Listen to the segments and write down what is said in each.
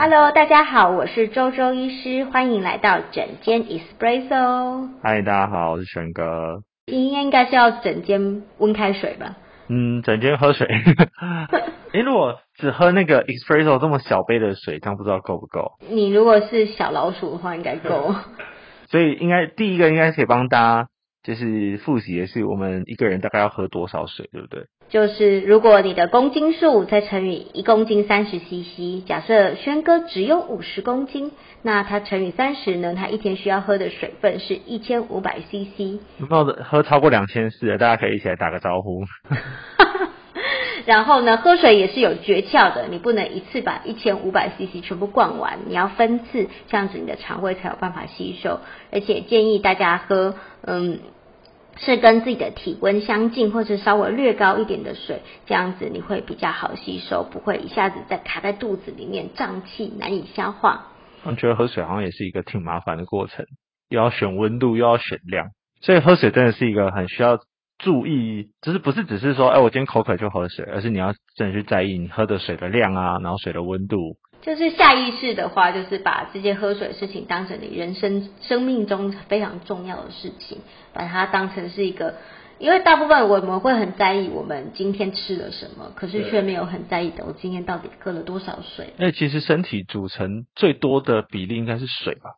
Hello，大家好，我是周周医师，欢迎来到整间 Espresso。嗨，大家好，我是璇哥。今天应该是要整间温开水吧？嗯，整间喝水。诶如果只喝那个 Espresso 这么小杯的水，这样不知道够不够？你如果是小老鼠的话，应该够。所以应该第一个应该可以帮大家就是复习的是，我们一个人大概要喝多少水，对不对？就是如果你的公斤数再乘以一公斤三十 CC，假设轩哥只有五十公斤，那他乘以三十呢，他一天需要喝的水分是一千五百 CC。有没有喝超过两千四的？大家可以一起来打个招呼。然后呢，喝水也是有诀窍的，你不能一次把一千五百 CC 全部灌完，你要分次，这样子你的肠胃才有办法吸收。而且建议大家喝，嗯。是跟自己的体温相近，或是稍微略高一点的水，这样子你会比较好吸收，不会一下子在卡在肚子里面胀气难以消化。我觉得喝水好像也是一个挺麻烦的过程，又要选温度，又要选量，所以喝水真的是一个很需要注意，就是不是只是说，哎，我今天口渴就喝水，而是你要真的去在意你喝的水的量啊，然后水的温度。就是下意识的话，就是把这些喝水的事情当成你人生生命中非常重要的事情，把它当成是一个，因为大部分我们会很在意我们今天吃了什么，可是却没有很在意的我今天到底喝了多少水。那其实身体组成最多的比例应该是水吧？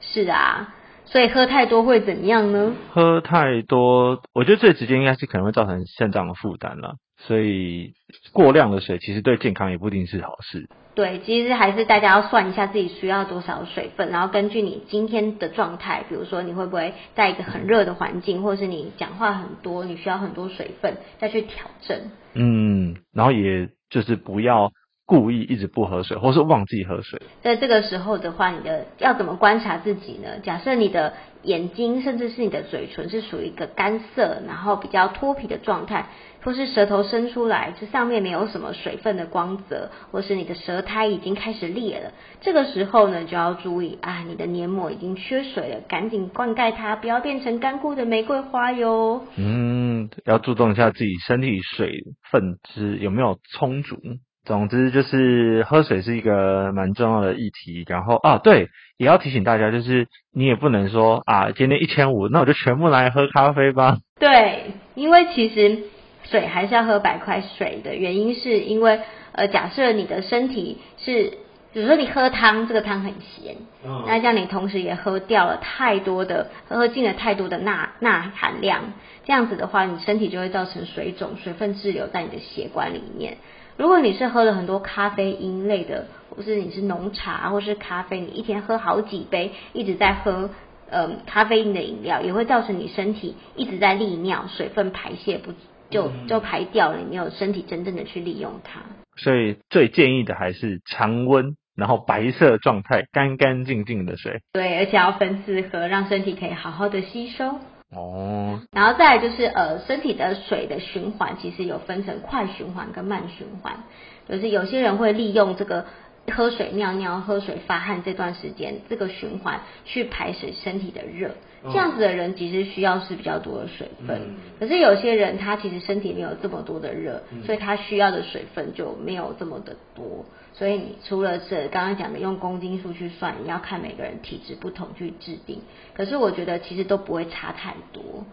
是啊，所以喝太多会怎样呢？喝太多，我觉得最直接应该是可能会造成肾脏的负担了。所以过量的水其实对健康也不一定是好事。对，其实还是大家要算一下自己需要多少水分，然后根据你今天的状态，比如说你会不会在一个很热的环境，或者是你讲话很多，你需要很多水分，再去调整。嗯，然后也就是不要故意一直不喝水，或是忘记喝水。在这个时候的话，你的要怎么观察自己呢？假设你的眼睛甚至是你的嘴唇是属于一个干涩，然后比较脱皮的状态。或是舌头伸出来，这上面没有什么水分的光泽，或是你的舌苔已经开始裂了，这个时候呢，就要注意啊，你的黏膜已经缺水了，赶紧灌溉它，不要变成干枯的玫瑰花哟。嗯，要注重一下自己身体水分之有没有充足。总之就是喝水是一个蛮重要的议题。然后啊，对，也要提醒大家，就是你也不能说啊，今天一千五，那我就全部来喝咖啡吧。对，因为其实。水还是要喝白开水的原因是因为，呃，假设你的身体是，比如说你喝汤，这个汤很咸，嗯，那这样你同时也喝掉了太多的，喝进了太多的钠钠含量，这样子的话，你身体就会造成水肿，水分滞留在你的血管里面。如果你是喝了很多咖啡因类的，或是你是浓茶，或是咖啡，你一天喝好几杯，一直在喝，呃，咖啡因的饮料，也会造成你身体一直在利尿，水分排泄不。就就排掉了，你没有身体真正的去利用它。所以最建议的还是常温，然后白色状态，干干净净的水。对，而且要分次喝，让身体可以好好的吸收。哦。然后再来就是呃，身体的水的循环其实有分成快循环跟慢循环，就是有些人会利用这个。喝水、尿尿、喝水、发汗这段时间，这个循环去排水身体的热，这样子的人其实需要是比较多的水分。嗯、可是有些人他其实身体没有这么多的热，嗯、所以他需要的水分就没有这么的多。所以你除了是刚刚讲的用公斤数去算，你要看每个人体质不同去制定。可是我觉得其实都不会差太多。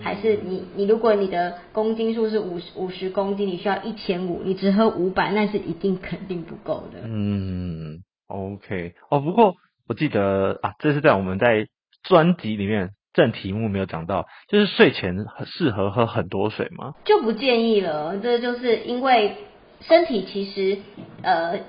还是你你如果你的公斤数是五十五十公斤，你需要一千五，你只喝五百，那是一定肯定不够的。嗯，OK 哦。不过我记得啊，这是在我们在专辑里面正题目没有讲到，就是睡前适合喝很多水吗？就不建议了，这就是因为身体其实呃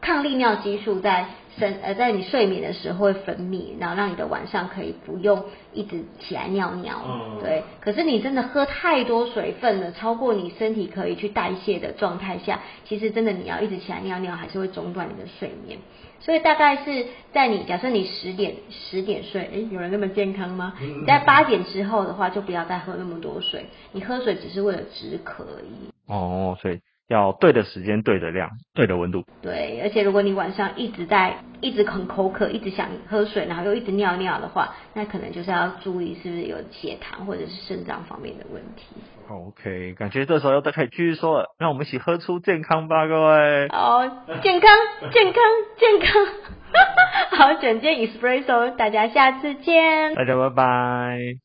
抗利尿激素在身。呃，在你睡眠的时候会分泌，然后让你的晚上可以不用一直起来尿尿。嗯，对。可是你真的喝太多水分了，超过你身体可以去代谢的状态下，其实真的你要一直起来尿尿，还是会中断你的睡眠。所以大概是在你假设你十点十点睡，诶，有人那么健康吗？你在八点之后的话，就不要再喝那么多水。你喝水只是为了止渴而已。哦，所以要对的时间、对的量、对的温度。对，而且如果你晚上一直在一直很口渴，一直想喝水，然后又一直尿尿的话，那可能就是要注意是不是有血糖或者是肾脏方面的问题。OK，感觉这时候又再可以继续说了，让我们一起喝出健康吧，各位。好，健康，健康，健康。好，整件 Espresso，大家下次见。大家拜拜。